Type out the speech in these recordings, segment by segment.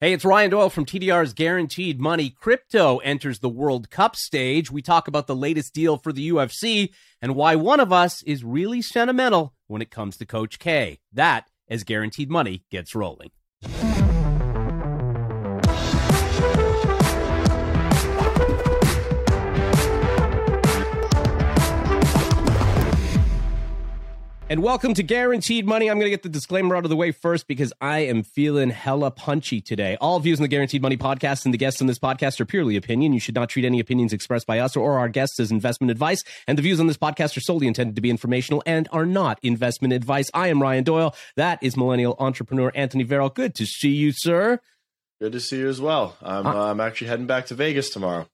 Hey, it's Ryan Doyle from TDR's Guaranteed Money. Crypto enters the World Cup stage. We talk about the latest deal for the UFC and why one of us is really sentimental when it comes to Coach K. That as Guaranteed Money gets rolling. And welcome to Guaranteed Money. I'm going to get the disclaimer out of the way first because I am feeling hella punchy today. All views in the Guaranteed Money podcast and the guests on this podcast are purely opinion. You should not treat any opinions expressed by us or our guests as investment advice. And the views on this podcast are solely intended to be informational and are not investment advice. I am Ryan Doyle. That is millennial entrepreneur Anthony Varrell. Good to see you, sir. Good to see you as well. I'm, uh, I'm actually heading back to Vegas tomorrow.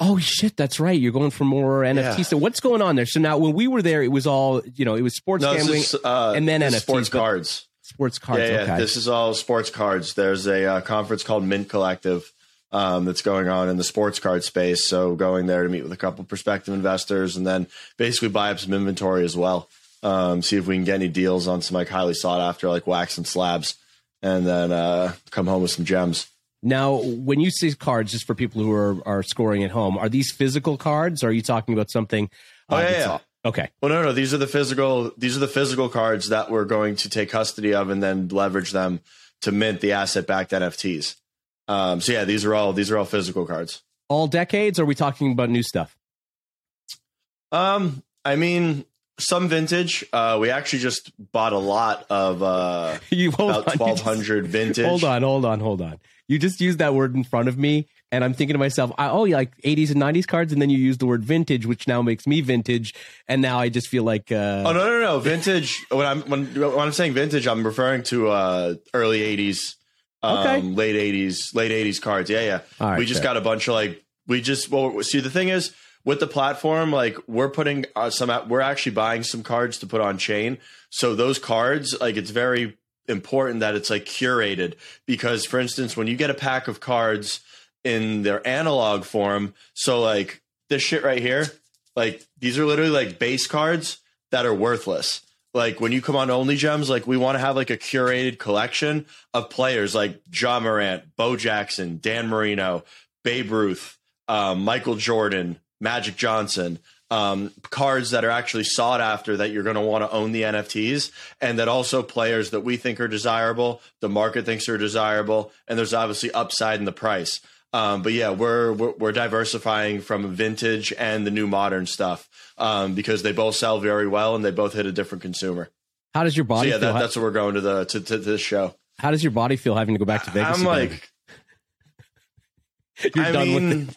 Oh shit, that's right. You're going for more NFT. Yeah. So what's going on there? So now when we were there, it was all you know, it was sports no, gambling is, uh, and then NFTs, sports cards. Sports cards. Yeah, yeah. Okay. This is all sports cards. There's a uh, conference called Mint Collective um, that's going on in the sports card space. So going there to meet with a couple prospective investors and then basically buy up some inventory as well. Um, see if we can get any deals on some like highly sought after like wax and slabs, and then uh, come home with some gems. Now, when you say cards, just for people who are, are scoring at home, are these physical cards? Or are you talking about something? Uh, oh yeah, yeah. Okay. Well, no, no. These are the physical. These are the physical cards that we're going to take custody of and then leverage them to mint the asset-backed NFTs. Um, so yeah, these are all these are all physical cards. All decades? Or are we talking about new stuff? Um, I mean, some vintage. Uh, we actually just bought a lot of uh, you about twelve hundred vintage. Hold on, hold on, hold on. You just used that word in front of me, and I'm thinking to myself, oh, yeah, like 80s and 90s cards, and then you use the word vintage, which now makes me vintage, and now I just feel like. Uh... Oh no, no, no, vintage. when I'm when, when I'm saying vintage, I'm referring to uh, early 80s, um, okay. late 80s, late 80s cards. Yeah, yeah. we just fair. got a bunch of like we just well, see the thing is with the platform, like we're putting uh, some, we're actually buying some cards to put on chain. So those cards, like it's very important that it's like curated. Because for instance when you get a pack of cards in their analog form so like this shit right here like these are literally like base cards that are worthless. Like when you come on only gems like we want to have like a curated collection of players like Ja Morant, Bo Jackson, Dan Marino, Babe Ruth, um, Michael Jordan, Magic Johnson, um, cards that are actually sought after that you're going to want to own the NFTs, and that also players that we think are desirable, the market thinks are desirable, and there's obviously upside in the price. Um, but yeah, we're, we're, we're diversifying from vintage and the new modern stuff um, because they both sell very well and they both hit a different consumer. How does your body? So yeah, that, that's what we're going to the to, to, this show. How does your body feel having to go back to Vegas? I'm again? like, you're I done mean, with it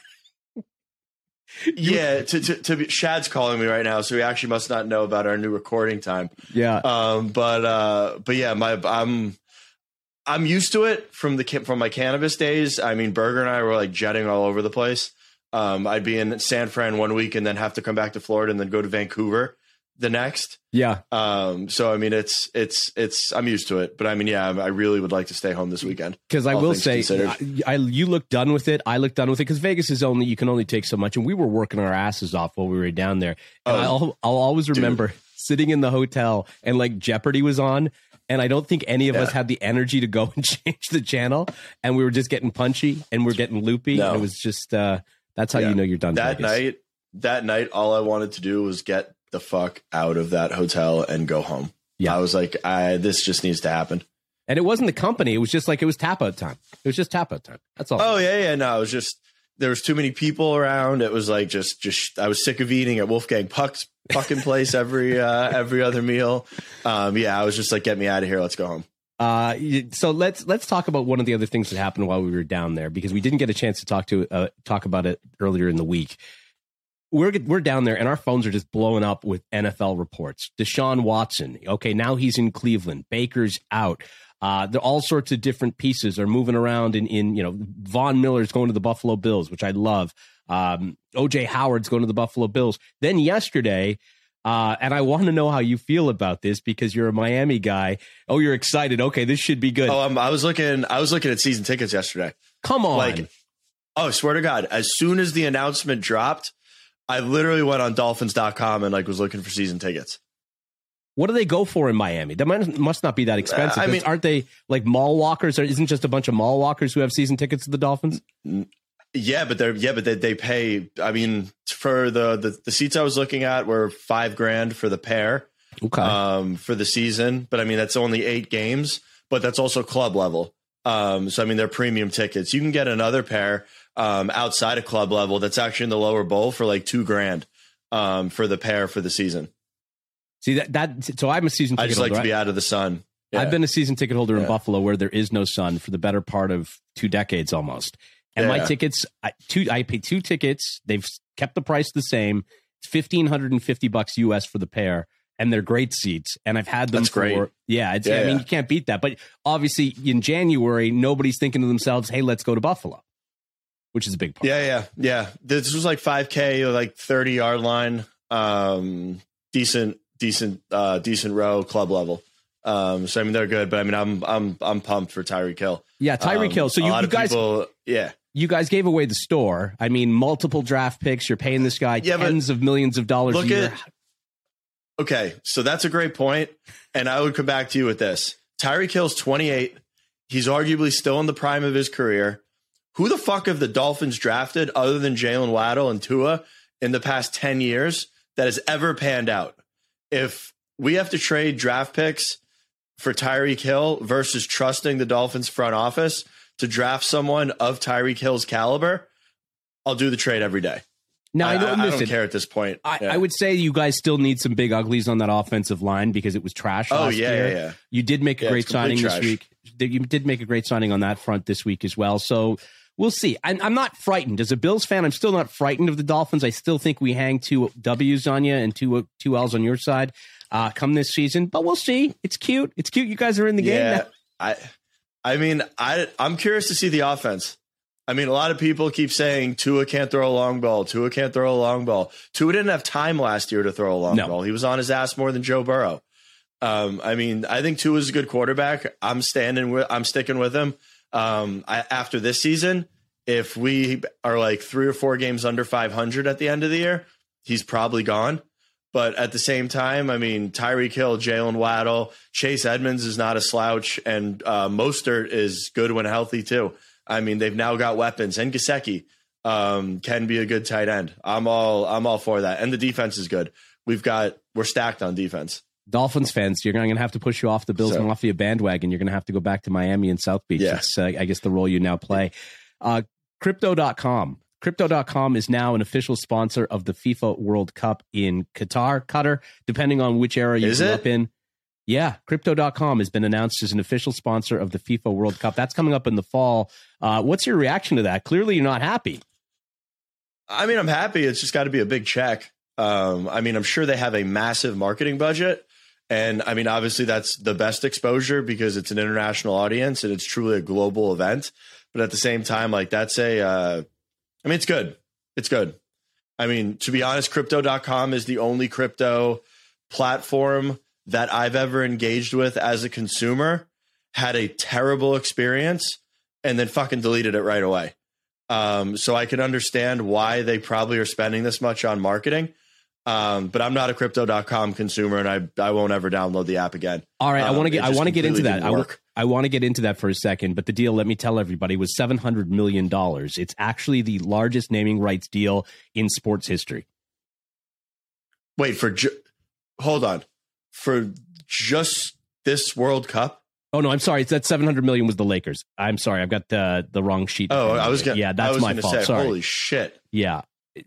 yeah, to, to, to be, Shad's calling me right now, so he actually must not know about our new recording time. Yeah. Um. But uh. But yeah, my I'm I'm used to it from the from my cannabis days. I mean, Berger and I were like jetting all over the place. Um. I'd be in San Fran one week and then have to come back to Florida and then go to Vancouver the next. Yeah. Um. So I mean, it's it's it's I'm used to it, but I mean, yeah, I really would like to stay home this weekend. Because I will say, I, I, you look done with it. I look done with it because Vegas is only you can only take so much, and we were working our asses off while we were down there. And oh, I'll I'll always remember dude. sitting in the hotel and like Jeopardy was on. And I don't think any of yeah. us had the energy to go and change the channel. And we were just getting punchy and we're getting loopy. No. it was just uh that's how yeah. you know you're done. That Vegas. night, that night, all I wanted to do was get the fuck out of that hotel and go home. Yeah. I was like, I this just needs to happen. And it wasn't the company. It was just like it was tap out time. It was just tap out time. That's all. Oh yeah, yeah. No, it was just there was too many people around. It was like just just I was sick of eating at Wolfgang Puck's fucking place every uh every other meal. Um yeah, I was just like, get me out of here. Let's go home. Uh, so let's let's talk about one of the other things that happened while we were down there because we didn't get a chance to talk to uh, talk about it earlier in the week we're we're down there and our phones are just blowing up with NFL reports. Deshaun Watson, okay, now he's in Cleveland. Baker's out. Uh, there all sorts of different pieces are moving around in, in you know Von Miller's going to the Buffalo Bills, which I love. Um, OJ Howard's going to the Buffalo Bills. Then yesterday, uh, and I want to know how you feel about this because you're a Miami guy. Oh, you're excited. Okay, this should be good. Oh, um, I was looking. I was looking at season tickets yesterday. Come on, like, oh, swear to God! As soon as the announcement dropped, I literally went on dolphins.com and like was looking for season tickets. What do they go for in Miami? That might, must not be that expensive. Uh, I mean, aren't they like mall walkers? Or isn't just a bunch of mall walkers who have season tickets to the Dolphins? Yeah, but they're yeah, but they, they pay. I mean, for the, the the seats I was looking at were five grand for the pair. Okay. Um, for the season, but I mean that's only eight games, but that's also club level. Um, so I mean they're premium tickets. You can get another pair um outside of club level that's actually in the lower bowl for like two grand um for the pair for the season. See that that so I'm a season. I just like to be out of the sun. Yeah. I've been a season ticket holder in Buffalo where there is no sun for the better part of two decades almost. And yeah. my tickets, I, two, I pay two tickets. They've kept the price the same. It's fifteen hundred and fifty bucks US for the pair, and they're great seats. And I've had them That's for great. yeah, yeah. I mean, you can't beat that. But obviously, in January, nobody's thinking to themselves, "Hey, let's go to Buffalo." Which is a big part. Yeah, yeah, yeah. This was like 5K, like 30 yard line. Um, decent decent uh, decent row club level. Um, so I mean they're good, but I mean I'm I'm I'm pumped for Tyreek Hill. Yeah, Tyreek um, Hill. So you, you guys, people, yeah, you guys gave away the store. I mean, multiple draft picks. You're paying this guy yeah, tens of millions of dollars a year. At, okay, so that's a great point, and I would come back to you with this. Tyreek Hill's 28. He's arguably still in the prime of his career. Who the fuck have the Dolphins drafted other than Jaylen Waddle and Tua in the past 10 years that has ever panned out? if we have to trade draft picks for Tyreek Hill versus trusting the Dolphins front office to draft someone of Tyreek Hill's caliber, I'll do the trade every day. Now I, I don't, I, I don't care at this point. I, yeah. I, would say you guys still need some big uglies on that offensive line because it was trash. Oh yeah, year. yeah, yeah. You did make a yeah, great signing trash. this week. You did make a great signing on that front this week as well. So we'll see. I'm, I'm, not frightened as a Bills fan. I'm still not frightened of the Dolphins. I still think we hang two W's on you and two two L's on your side uh, come this season. But we'll see. It's cute. It's cute. You guys are in the yeah, game. Now. I, I mean, I I'm curious to see the offense. I mean, a lot of people keep saying Tua can't throw a long ball. Tua can't throw a long ball. Tua didn't have time last year to throw a long no. ball. He was on his ass more than Joe Burrow. Um, I mean, I think Tua is a good quarterback. I'm standing with. I'm sticking with him. Um, I, after this season, if we are like three or four games under 500 at the end of the year, he's probably gone. But at the same time, I mean, Tyreek Hill, Jaylen Waddle, Chase Edmonds is not a slouch, and uh, Mostert is good when healthy too. I mean, they've now got weapons, and Gesicki um, can be a good tight end. I'm all I'm all for that, and the defense is good. We've got we're stacked on defense. Dolphins fans, you're going to have to push you off the Bills so, Mafia bandwagon. You're going to have to go back to Miami and South Beach. Yeah. Uh, I guess, the role you now play. Uh, crypto.com Crypto.com is now an official sponsor of the FIFA World Cup in Qatar, Qatar, depending on which era you is grew it? up in. Yeah, Crypto.com has been announced as an official sponsor of the FIFA World Cup. That's coming up in the fall. Uh, what's your reaction to that? Clearly, you're not happy. I mean, I'm happy. It's just got to be a big check. Um, I mean, I'm sure they have a massive marketing budget. And I mean, obviously, that's the best exposure because it's an international audience and it's truly a global event. But at the same time, like that's a uh, I mean, it's good. It's good. I mean, to be honest, crypto.com is the only crypto platform that I've ever engaged with as a consumer, had a terrible experience, and then fucking deleted it right away. Um, so I can understand why they probably are spending this much on marketing. Um, but I'm not a crypto.com consumer and I, I won't ever download the app again. All right. Um, I want to get, I want to get into that. I, w- I want to get into that for a second, but the deal, let me tell everybody was $700 million. It's actually the largest naming rights deal in sports history. Wait for, ju- hold on for just this World Cup. Oh no, I'm sorry. It's that 700 million was the Lakers. I'm sorry. I've got the the wrong sheet. Oh, I was gonna, yeah, that's my fault. Say, sorry. Holy shit. Yeah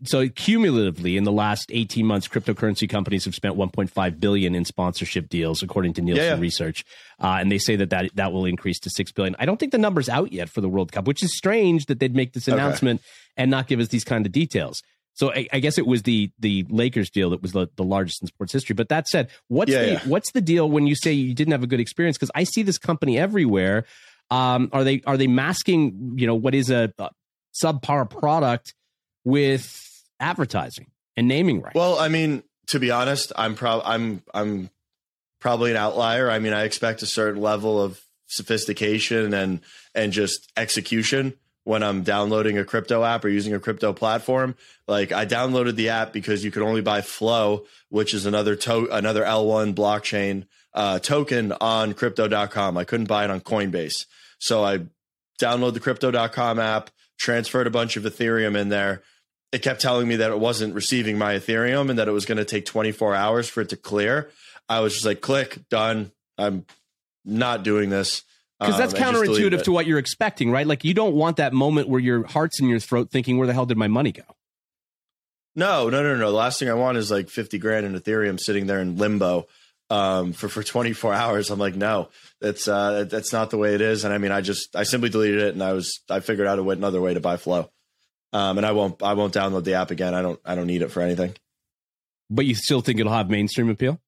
so cumulatively in the last 18 months cryptocurrency companies have spent 1.5 billion in sponsorship deals according to nielsen yeah, yeah. research uh, and they say that, that that will increase to 6 billion i don't think the number's out yet for the world cup which is strange that they'd make this announcement okay. and not give us these kind of details so I, I, guess it was the the Lakers deal that was the, the largest in sports history. But that said, what's yeah, the what's the deal when you say you didn't have a good experience? Because I see this company everywhere. Um, are they are they masking you know what is a, a subpar product with advertising and naming rights. Well, I mean, to be honest, I'm. I'm I'm probably an outlier. I mean, I expect a certain level of sophistication and and just execution when I'm downloading a crypto app or using a crypto platform. Like I downloaded the app because you could only buy Flow, which is another to- another L1 blockchain uh, token on crypto.com. I couldn't buy it on Coinbase. So I download the crypto.com app, transferred a bunch of Ethereum in there. It kept telling me that it wasn't receiving my Ethereum and that it was going to take 24 hours for it to clear. I was just like, click, done. I'm not doing this. Because that's um, counterintuitive to what you're expecting, right? Like you don't want that moment where your heart's in your throat thinking, where the hell did my money go? No, no, no, no. The last thing I want is like 50 grand in Ethereum sitting there in limbo um, for, for 24 hours. I'm like, no, that's, uh, that's not the way it is. And I mean, I just, I simply deleted it and I was, I figured out a way, another way to buy flow. Um, and I won't, I won't download the app again. I don't, I don't need it for anything. But you still think it'll have mainstream appeal?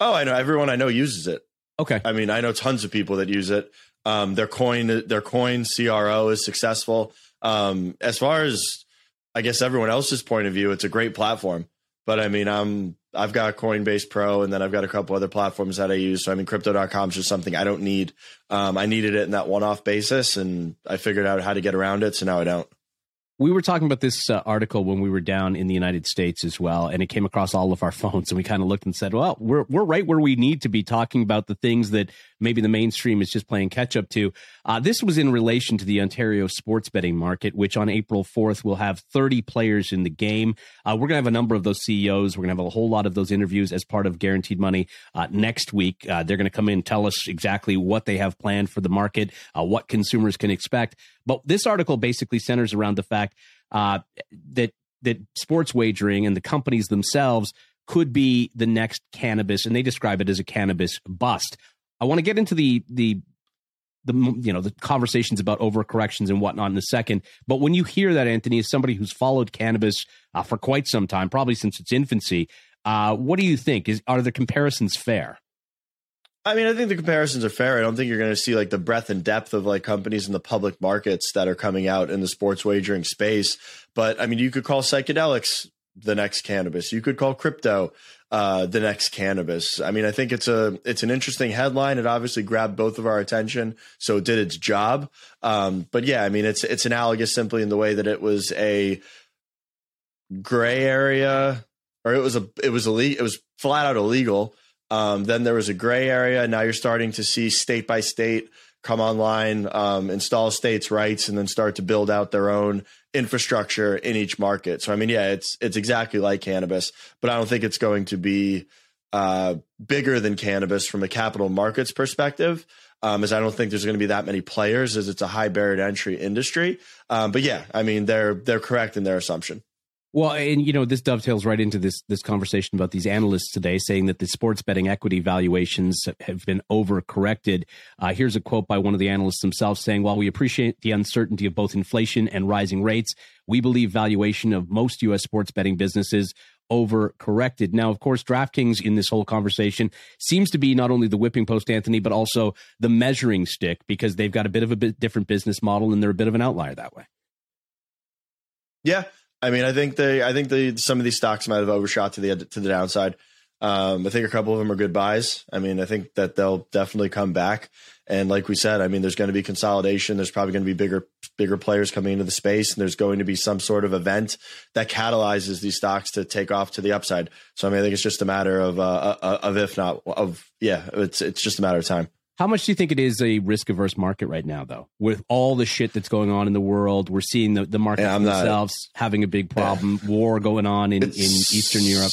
Oh, I know. Everyone I know uses it. Okay. I mean, I know tons of people that use it. Um, their coin, their coin CRO is successful. Um, as far as I guess everyone else's point of view, it's a great platform. But I mean, I'm I've got Coinbase Pro, and then I've got a couple other platforms that I use. So I mean, Crypto.com is just something I don't need. Um, I needed it in that one-off basis, and I figured out how to get around it. So now I don't we were talking about this uh, article when we were down in the United States as well, and it came across all of our phones, and we kind of looked and said, "Well, we're we're right where we need to be talking about the things that maybe the mainstream is just playing catch up to." Uh, this was in relation to the Ontario sports betting market, which on April fourth will have thirty players in the game. Uh, we're going to have a number of those CEOs. We're going to have a whole lot of those interviews as part of Guaranteed Money uh, next week. Uh, they're going to come in and tell us exactly what they have planned for the market, uh, what consumers can expect. But this article basically centers around the fact uh, that that sports wagering and the companies themselves could be the next cannabis, and they describe it as a cannabis bust. I want to get into the the the you know the conversations about overcorrections and whatnot in a second. But when you hear that, Anthony, as somebody who's followed cannabis uh, for quite some time, probably since its infancy, uh, what do you think? Is are the comparisons fair? I mean, I think the comparisons are fair. I don't think you're going to see like the breadth and depth of like companies in the public markets that are coming out in the sports wagering space. But I mean, you could call psychedelics the next cannabis. You could call crypto uh, the next cannabis. I mean, I think it's a it's an interesting headline. It obviously grabbed both of our attention, so it did its job. Um, but yeah, I mean, it's it's analogous simply in the way that it was a gray area, or it was a it was illegal. It was flat out illegal um, then there was a gray area. Now you're starting to see state by state come online, um, install states' rights, and then start to build out their own infrastructure in each market. So I mean, yeah, it's it's exactly like cannabis, but I don't think it's going to be uh, bigger than cannabis from a capital markets perspective. Um, as I don't think there's going to be that many players, as it's a high barrier to entry industry. Um, but yeah, I mean they're they're correct in their assumption. Well, and you know, this dovetails right into this this conversation about these analysts today saying that the sports betting equity valuations have been overcorrected. Uh, here's a quote by one of the analysts themselves saying, "While we appreciate the uncertainty of both inflation and rising rates, we believe valuation of most U.S. sports betting businesses overcorrected." Now, of course, DraftKings in this whole conversation seems to be not only the whipping post, Anthony, but also the measuring stick because they've got a bit of a bit different business model and they're a bit of an outlier that way. Yeah, I mean, I think they, I think the some of these stocks might have overshot to the to the downside. Um, I think a couple of them are good buys. I mean, I think that they'll definitely come back. And like we said, I mean, there's going to be consolidation. There's probably going to be bigger, bigger players coming into the space, and there's going to be some sort of event that catalyzes these stocks to take off to the upside. So I mean, I think it's just a matter of, uh, uh of if not of, yeah, it's it's just a matter of time. How much do you think it is a risk averse market right now, though? With all the shit that's going on in the world, we're seeing the, the markets yeah, themselves not, having a big problem, yeah. war going on in, in Eastern Europe.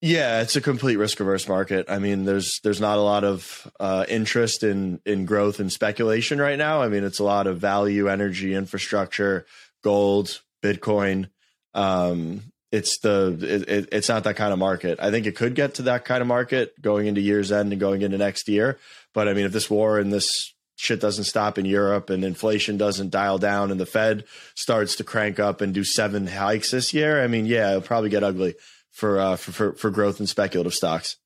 Yeah, it's a complete risk averse market. I mean, there's there's not a lot of uh, interest in in growth and speculation right now. I mean, it's a lot of value, energy, infrastructure, gold, Bitcoin. Um, it's the it, it's not that kind of market. I think it could get to that kind of market going into year's end and going into next year. But I mean, if this war and this shit doesn't stop in Europe and inflation doesn't dial down and the Fed starts to crank up and do seven hikes this year, I mean, yeah, it'll probably get ugly for uh, for, for for growth and speculative stocks.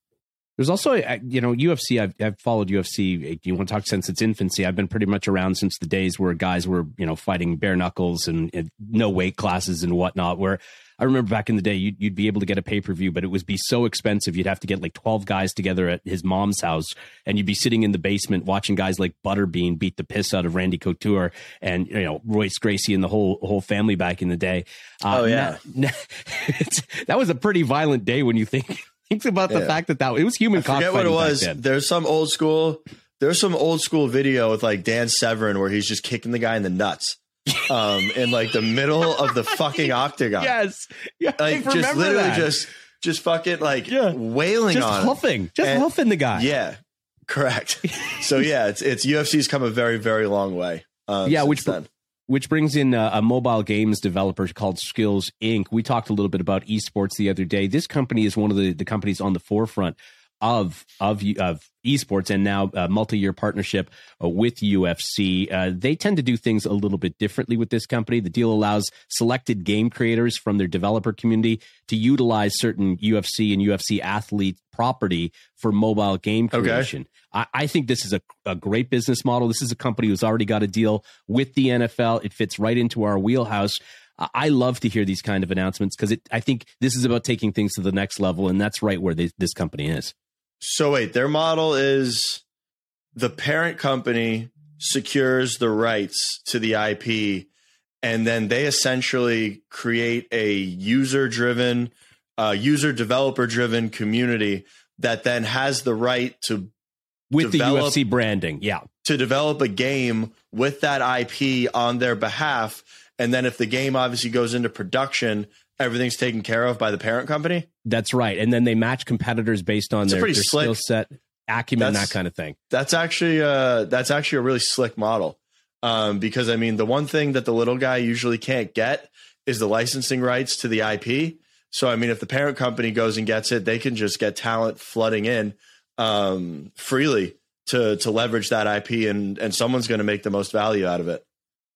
There's also, uh, you know, UFC. I've, I've followed UFC. You want to talk since its infancy? I've been pretty much around since the days where guys were, you know, fighting bare knuckles and, and no weight classes and whatnot. Where I remember back in the day, you'd, you'd be able to get a pay per view, but it would be so expensive. You'd have to get like 12 guys together at his mom's house, and you'd be sitting in the basement watching guys like Butterbean beat the piss out of Randy Couture and, you know, Royce Gracie and the whole whole family back in the day. Uh, oh, yeah. that was a pretty violent day when you think Think about the yeah. fact that that it was human. I forget what it was. There's some old school. There's some old school video with like Dan Severn where he's just kicking the guy in the nuts. Um, in like the middle of the fucking octagon. Yes, yeah, like just literally that. just just fucking like yeah. wailing just on huffing, him. just and, huffing the guy. Yeah, correct. so yeah, it's it's UFC's come a very very long way. Um, yeah, which then which brings in a, a, mobile games developer called Skillz Inc. We talked a little bit about esports the other day. This company is one of the, the companies on the forefront of of of esports and now a multi-year partnership uh, with UFC. Uh, they tend to do things a little bit differently with this company. The deal allows selected game creators from their developer community to utilize certain UFC and UFC athlete property for mobile game creation. Okay. I, I, think this is a, a great business model. This is a company who's already got a deal with the NFL. It fits right into our wheelhouse. I love to hear these kind of announcements because I think this is about taking things to the next level, and that's right where they, this company is. So wait, their model is the parent company secures the rights to the IP and then they essentially create a user driven uh, user developer driven community that then has the right to with develop, the UFC branding yeah. to develop a game with that IP on their behalf and then if the game obviously goes into production everything's taken care of by the parent company. That's right, and then they match competitors based on it's their, their skill set, acumen, that's, that kind of thing. That's actually uh, that's actually a really slick model. Um, because I mean, the one thing that the little guy usually can't get is the licensing rights to the IP. So I mean, if the parent company goes and gets it, they can just get talent flooding in um, freely to to leverage that IP, and and someone's going to make the most value out of it.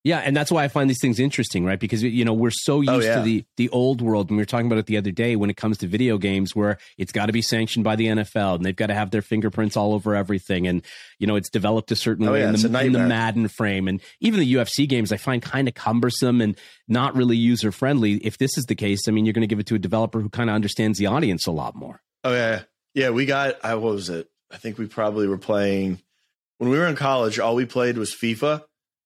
Yeah, and that's why I find these things interesting, right? Because you know we're so oh, used oh, yeah. to the the old world, and we were talking about it the other day when it comes to video games, where it's got to be sanctioned by the NFL, and they've got to have their fingerprints all over everything, and you know it's developed a certain oh, way yeah, in, the, in the Madden frame, and even the UFC games I find kind of cumbersome and not really user friendly. If this is the case, I mean, you're going to give it to a developer who kind of understands the audience a lot more. Oh yeah, yeah. We got. I what was it? I think we probably were playing when we were in college. All we played was FIFA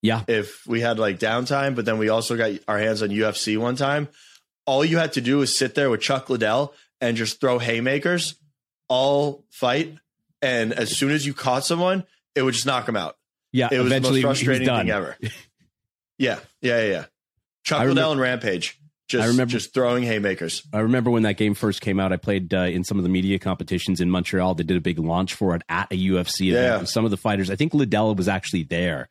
yeah. If we had like downtime, but then we also got our hands on UFC one time, all you had to do was sit there with Chuck Liddell and just throw haymakers all fight. And as soon as you caught someone, it would just knock them out. Yeah. It was the most frustrating thing ever. yeah. Yeah. Yeah. Chuck Liddell and Rampage. Just, I remember just throwing haymakers. I remember when that game first came out. I played uh, in some of the media competitions in Montreal. They did a big launch for it at a UFC event. Yeah. Some of the fighters, I think Liddell was actually there,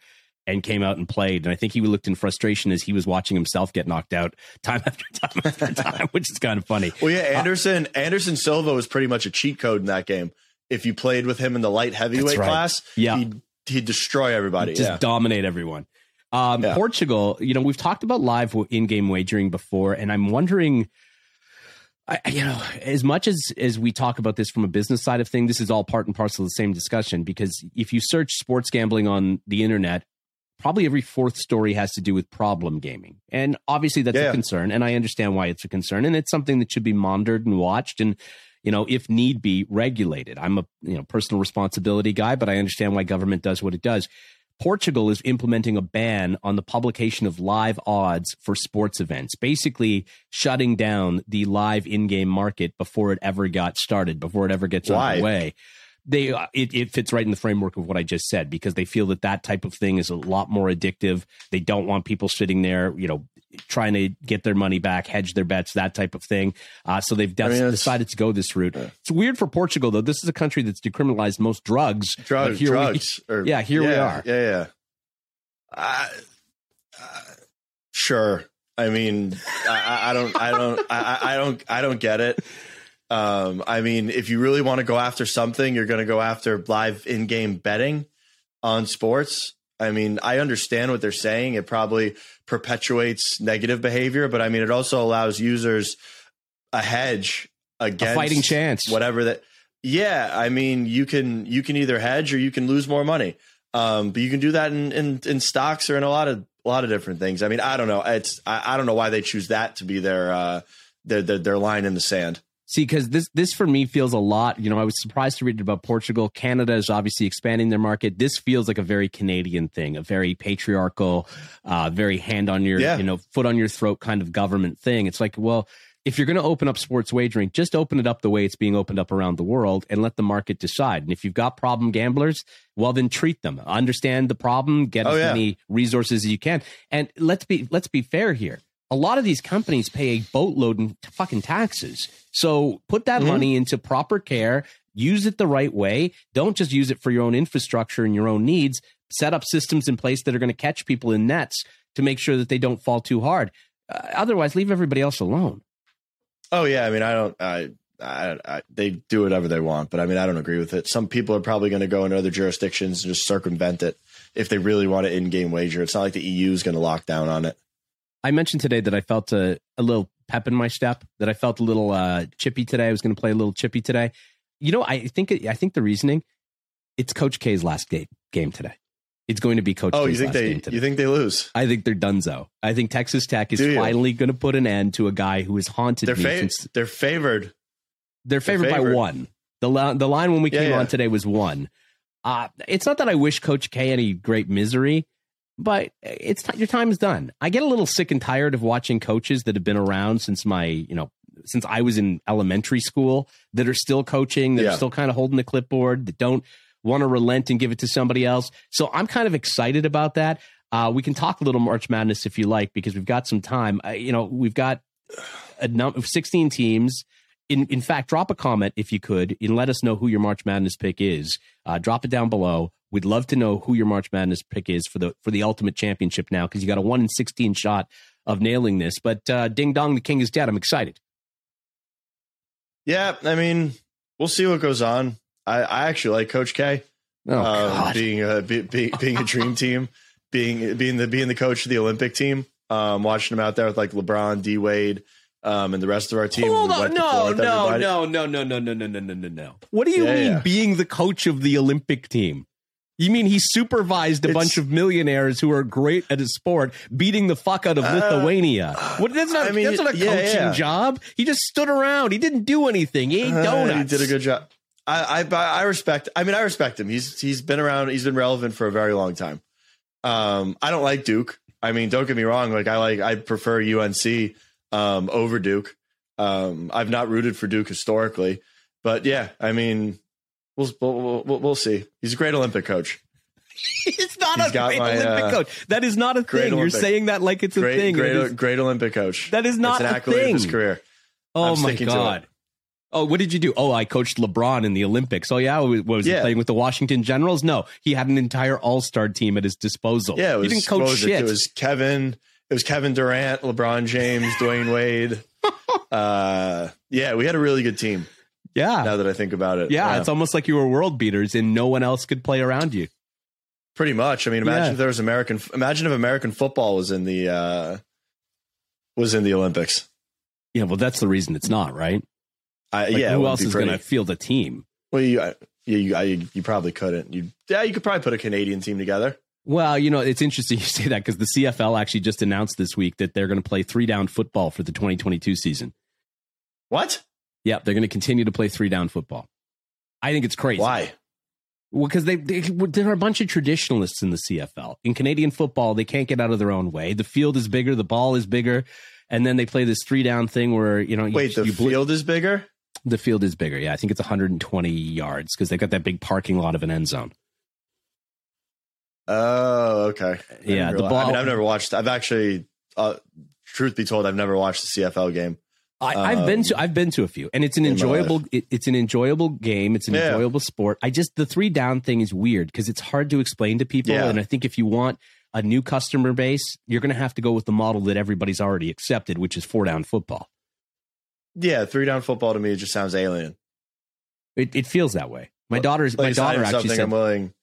and came out and played. And I think he looked in frustration as he was watching himself get knocked out time after time after time, which is kind of funny. Well, yeah, uh, Anderson uh, Anderson Silva was pretty much a cheat code in that game. If you played with him in the light heavyweight right. class, yeah, he'd, he'd destroy everybody, just yeah. dominate everyone. Um, yeah. Portugal, you know, we've talked about live in-game wagering before, and I'm wondering. I, you know, as much as as we talk about this from a business side of thing, this is all part and parcel of the same discussion. Because if you search sports gambling on the internet, probably every fourth story has to do with problem gaming. And obviously that's yeah. a concern. And I understand why it's a concern. And it's something that should be monitored and watched and, you know, if need be, regulated. I'm a, you know, personal responsibility guy, but I understand why government does what it does. Portugal is implementing a ban on the publication of live odds for sports events, basically shutting down the live in game market before it ever got started, before it ever gets underway they uh, it, it fits right in the framework of what I just said because they feel that that type of thing is a lot more addictive. They don't want people sitting there, you know, trying to get their money back, hedge their bets, that type of thing. Uh, so they've I mean, decided to go this route. Uh, it's weird for Portugal though. This is a country that's decriminalized most drugs. Drugs, drugs. We, or, yeah, here yeah, we are. Yeah, yeah. Uh, sure. I mean, I, I don't, I don't, I, I don't, I don't get it. Um, I mean, if you really want to go after something, you're going to go after live in-game betting on sports. I mean, I understand what they're saying. It probably perpetuates negative behavior, but I mean, it also allows users a hedge against a fighting chance, whatever that. Yeah, I mean, you can you can either hedge or you can lose more money. Um, but you can do that in, in, in stocks or in a lot of a lot of different things. I mean, I don't know. It's I, I don't know why they choose that to be their uh, their, their their line in the sand. See, because this this for me feels a lot. You know, I was surprised to read about Portugal. Canada is obviously expanding their market. This feels like a very Canadian thing, a very patriarchal, uh, very hand on your, yeah. you know, foot on your throat kind of government thing. It's like, well, if you're going to open up sports wagering, just open it up the way it's being opened up around the world and let the market decide. And if you've got problem gamblers, well, then treat them. Understand the problem, get oh, as yeah. many resources as you can. And let's be let's be fair here. A lot of these companies pay a boatload in fucking taxes. So put that mm-hmm. money into proper care, use it the right way. Don't just use it for your own infrastructure and your own needs. Set up systems in place that are going to catch people in nets to make sure that they don't fall too hard. Uh, otherwise, leave everybody else alone. Oh yeah, I mean, I don't. I, I, I, they do whatever they want, but I mean, I don't agree with it. Some people are probably going to go into other jurisdictions and just circumvent it if they really want to in-game wager. It's not like the EU is going to lock down on it. I mentioned today that I felt a, a little pep in my step, that I felt a little uh, chippy today. I was going to play a little chippy today. You know, I think I think the reasoning it's Coach K's last game game today. It's going to be Coach. Oh, K's you think they you think they lose? I think they're donezo. I think Texas Tech is finally going to put an end to a guy who has haunted they're. Fa- since, they're favored. They're favored, they're favored. by one. The the line when we yeah, came yeah. on today was one. Uh, it's not that I wish Coach K any great misery, but it's your time is done. I get a little sick and tired of watching coaches that have been around since my you know since I was in elementary school that are still coaching, that yeah. are still kind of holding the clipboard, that don't want to relent and give it to somebody else. So I'm kind of excited about that. Uh, we can talk a little March Madness if you like, because we've got some time. Uh, you know, we've got a number of 16 teams. In in fact, drop a comment if you could and let us know who your March Madness pick is. Uh, drop it down below. We'd love to know who your March Madness pick is for the for the ultimate championship now, because you got a one in 16 shot of nailing this. But uh, ding dong, the king is dead. I'm excited. Yeah, I mean, we'll see what goes on. I, I actually like Coach K. Oh, uh, being a be, be, being a dream team, being being the being the coach of the Olympic team. Um, watching him out there with like LeBron, D Wade, um, and the rest of our team. Hold on, no, no, no, no, no, no, no, no, no, no, no, no. What do you yeah, mean yeah. being the coach of the Olympic team? You mean he supervised a it's, bunch of millionaires who are great at his sport, beating the fuck out of uh, Lithuania? What? That's not. I mean, that's not a coaching yeah, job. He just stood around. He didn't do anything. He ate donuts. Uh, he did a good job. I, I I respect. I mean, I respect him. He's he's been around. He's been relevant for a very long time. Um, I don't like Duke. I mean, don't get me wrong. Like I like I prefer UNC um, over Duke. Um, I've not rooted for Duke historically, but yeah, I mean, we'll we'll, we'll, we'll see. He's a great Olympic coach. He's not He's a great my, Olympic uh, coach. That is not a thing. Olympic. You're saying that like it's a great, thing. Great, is, great Olympic coach. That is not it's an accolade thing. of his career. Oh I'm my god. Oh, what did you do? Oh, I coached LeBron in the Olympics. Oh, yeah. What was yeah. he playing with the Washington Generals? No, he had an entire All Star team at his disposal. Yeah, it was, he didn't coach shit. It? it was Kevin. It was Kevin Durant, LeBron James, Dwyane Wade. uh, yeah, we had a really good team. Yeah. Now that I think about it. Yeah, yeah, it's almost like you were world beaters and no one else could play around you. Pretty much. I mean, imagine yeah. if there was American. Imagine if American football was in the uh, was in the Olympics. Yeah, well, that's the reason it's not, right? like, yeah, who else is going to field a team? Well, you, I, you, you, I, you probably couldn't. You, yeah, you could probably put a Canadian team together. Well, you know, it's interesting you say that because the CFL actually just announced this week that they're going to play three down football for the 2022 season. What? Yeah, they're going to continue to play three down football. I think it's crazy. Why? Well, because they, they there are a bunch of traditionalists in the CFL. In Canadian football, they can't get out of their own way. The field is bigger, the ball is bigger, and then they play this three down thing where you know. Wait, you, the you field is bigger. The field is bigger. Yeah, I think it's 120 yards because they've got that big parking lot of an end zone. Oh, okay. I yeah, the ball. I mean, I've never watched. I've actually, uh, truth be told, I've never watched the CFL game. I, have um, been to I've been to a few, and it's an enjoyable it, it's an enjoyable game. It's an yeah. enjoyable sport. I just the three down thing is weird because it's hard to explain to people, yeah. and I think if you want a new customer base, you're going to have to go with the model that everybody's already accepted, which is four down football. Yeah, three down football to me just sounds alien. It, it feels that way. My daughter's like my daughter actually said, I'm willing.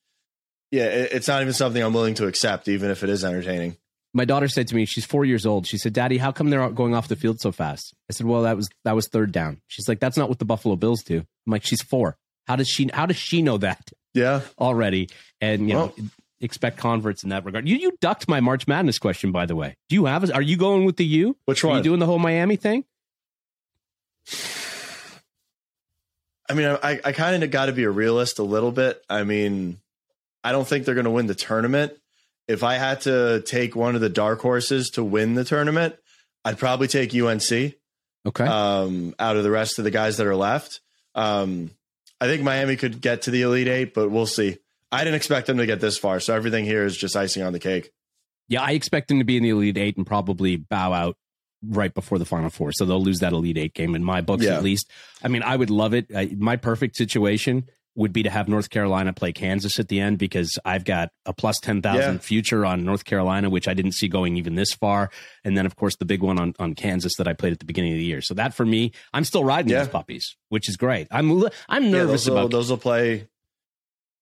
Yeah, it, it's not even something I'm willing to accept, even if it is entertaining. My daughter said to me, she's four years old. She said, "Daddy, how come they're going off the field so fast?" I said, "Well, that was that was third down." She's like, "That's not what the Buffalo Bills do." I'm like, "She's four. How does she? How does she know that? Yeah, already, and you well, know, expect converts in that regard. You you ducked my March Madness question, by the way. Do you have? A, are you going with the U? Which one? Are you doing the whole Miami thing? I mean, I, I kind of got to be a realist a little bit. I mean, I don't think they're going to win the tournament. If I had to take one of the dark horses to win the tournament, I'd probably take UNC. Okay. Um, out of the rest of the guys that are left, um, I think Miami could get to the Elite Eight, but we'll see. I didn't expect them to get this far, so everything here is just icing on the cake. Yeah, I expect them to be in the Elite Eight and probably bow out right before the Final Four. So they'll lose that Elite Eight game in my books, yeah. at least. I mean, I would love it. I, my perfect situation would be to have North Carolina play Kansas at the end because I've got a plus 10,000 yeah. future on North Carolina, which I didn't see going even this far. And then, of course, the big one on, on Kansas that I played at the beginning of the year. So that for me, I'm still riding yeah. those puppies, which is great. I'm, I'm nervous yeah, those will, about those will play.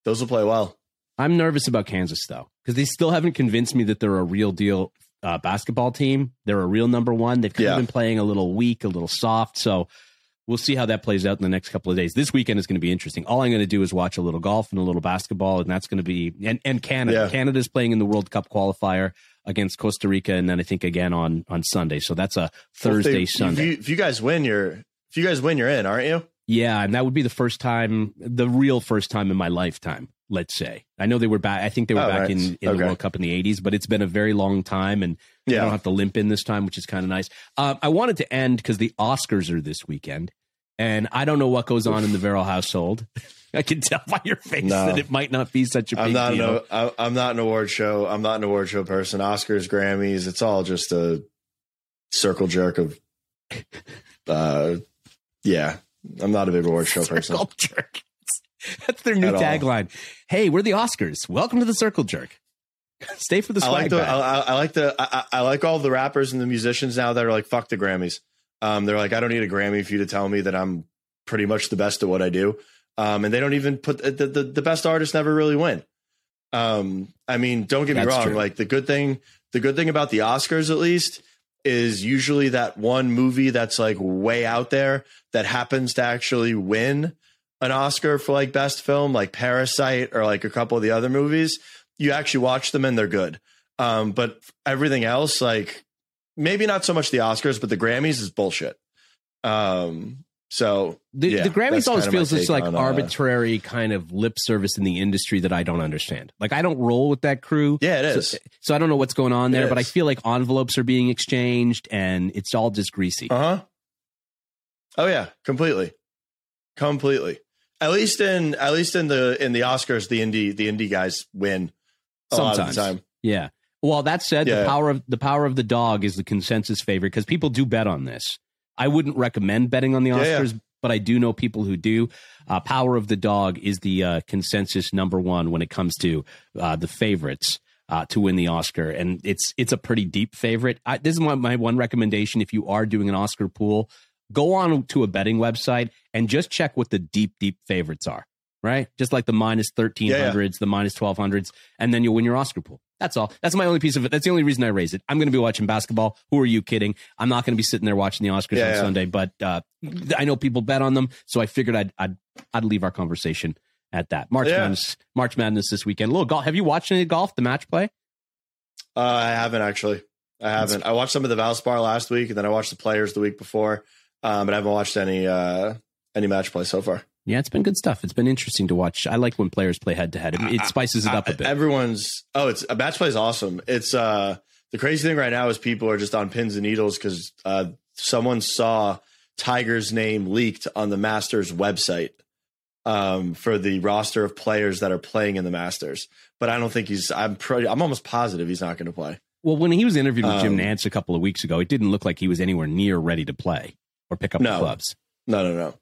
Those will play well. I'm nervous about Kansas though, because they still haven't convinced me that they're a real deal uh, basketball team. They're a real number one. They've kind of been playing a little weak, a little soft. So we'll see how that plays out in the next couple of days. This weekend is going to be interesting. All I'm going to do is watch a little golf and a little basketball, and that's going to be and and Canada. Yeah. Canada's playing in the World Cup qualifier against Costa Rica, and then I think again on on Sunday. So that's a Thursday well, they, Sunday. If you, if you guys win, you're if you guys win, you're in, aren't you? Yeah, and that would be the first time, the real first time in my lifetime. Let's say. I know they were back. I think they were oh, back nice. in, in okay. the World Cup in the '80s, but it's been a very long time, and yeah. I don't have to limp in this time, which is kind of nice. Uh, I wanted to end because the Oscars are this weekend, and I don't know what goes on in the Varrell household. I can tell by your face no. that it might not be such a big I'm not deal. An, I'm not an award show. I'm not an award show person. Oscars, Grammys, it's all just a circle jerk of, uh, yeah, I'm not a big award show person. Circle jerk. That's their new tagline. Hey, we're the Oscars. Welcome to the Circle Jerk. Stay for the swag. I like the. I, I, like the. I, I, like all the rappers and the musicians now that are like fuck the Grammys. Um, they're like, I don't need a Grammy for you to tell me that I'm pretty much the best at what I do. Um, and they don't even put the, the, the best artists never really win. Um, I mean, don't get me That's wrong. True. Like the good thing, the good thing about the Oscars, at least, is usually that one movie that's like way out there that happens to actually win an Oscar for like best film, like Parasite or like a couple of the other movies. You actually watch them and they're good. Um, but everything else, like maybe not so much the Oscars, but the Grammys is bullshit. Um, so the, yeah, the Grammys always feels this like on, uh, arbitrary kind of lip service in the industry that I don't understand. Like I don't roll with that crew. Yeah, it is. So, so I don't know what's going on there, but I feel like envelopes are being exchanged and it's all just greasy. Uh huh. Oh yeah, completely, completely. At least in at least in the in the Oscars, the indie the indie guys win sometimes. time. Yeah. Well, that said, yeah. the power of the power of the dog is the consensus favorite because people do bet on this. I wouldn't recommend betting on the Oscars, yeah, yeah. but I do know people who do. Uh, Power of the Dog is the uh, consensus number one when it comes to uh, the favorites. Uh, to win the Oscar, and it's it's a pretty deep favorite. I, this is my, my one recommendation. If you are doing an Oscar pool, go on to a betting website and just check what the deep deep favorites are. Right, just like the minus minus thirteen hundreds, yeah, the minus twelve hundreds, and then you'll win your Oscar pool. That's all. That's my only piece of it. That's the only reason I raise it. I'm going to be watching basketball. Who are you kidding? I'm not going to be sitting there watching the Oscars yeah, on yeah. Sunday, but uh, I know people bet on them, so I figured I'd I'd, I'd leave our conversation at that. March yeah. Madness, March Madness this weekend. A little golf. Have you watched any golf? The match play? Uh, I haven't actually. I haven't. I watched some of the Valspar last week, and then I watched the Players the week before, um, but I haven't watched any uh, any match play so far. Yeah, it's been good stuff. It's been interesting to watch. I like when players play head to head. It spices it up a bit. Everyone's oh, it's a match play is awesome. It's uh the crazy thing right now is people are just on pins and needles because uh, someone saw Tiger's name leaked on the Masters website um, for the roster of players that are playing in the Masters. But I don't think he's. I'm pretty. I'm almost positive he's not going to play. Well, when he was interviewed with Jim Nantz a couple of weeks ago, it didn't look like he was anywhere near ready to play or pick up no, the clubs. No, no, no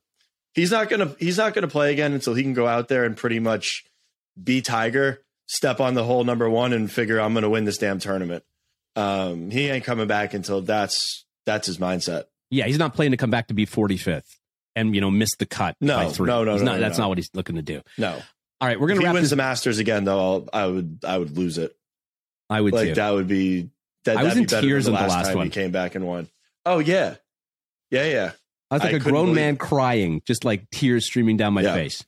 he's not gonna he's not gonna play again until he can go out there and pretty much be Tiger, step on the hole number one, and figure I'm gonna win this damn tournament. Um, he ain't coming back until that's that's his mindset. Yeah, he's not playing to come back to be 45th and you know miss the cut. No, by three. no, no, no, not, no, That's no. not what he's looking to do. No. All right, we're gonna. If he wins this. the Masters again, though, I'll, I would I would lose it. I would like too. that would be that. I was in tears in the last, last time one. He came back and won. Oh yeah, yeah, yeah. I was like I a grown believe- man crying, just like tears streaming down my yeah. face.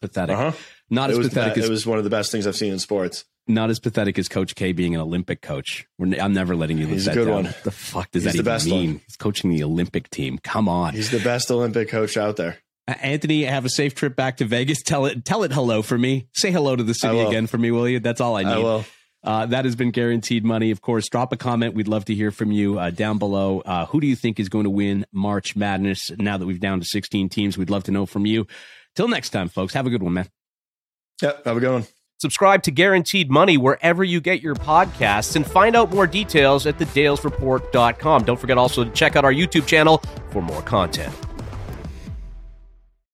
pathetic. Uh-huh. Not as pathetic as it was one of the best things I've seen in sports. Not as pathetic as Coach K being an Olympic coach. We're, I'm never letting you lose that down. One. The fuck does He's that even mean? One. He's coaching the Olympic team. Come on. He's the best Olympic coach out there. Uh, Anthony, have a safe trip back to Vegas. Tell it, tell it hello for me. Say hello to the city again for me, will you? That's all I need. I will. Uh, that has been guaranteed money. Of course, drop a comment. We'd love to hear from you uh, down below. Uh, who do you think is going to win March Madness now that we've down to 16 teams? We'd love to know from you. Till next time, folks. Have a good one, man. Yep. Have a good one. Subscribe to Guaranteed Money wherever you get your podcasts and find out more details at thedalesreport.com. Don't forget also to check out our YouTube channel for more content.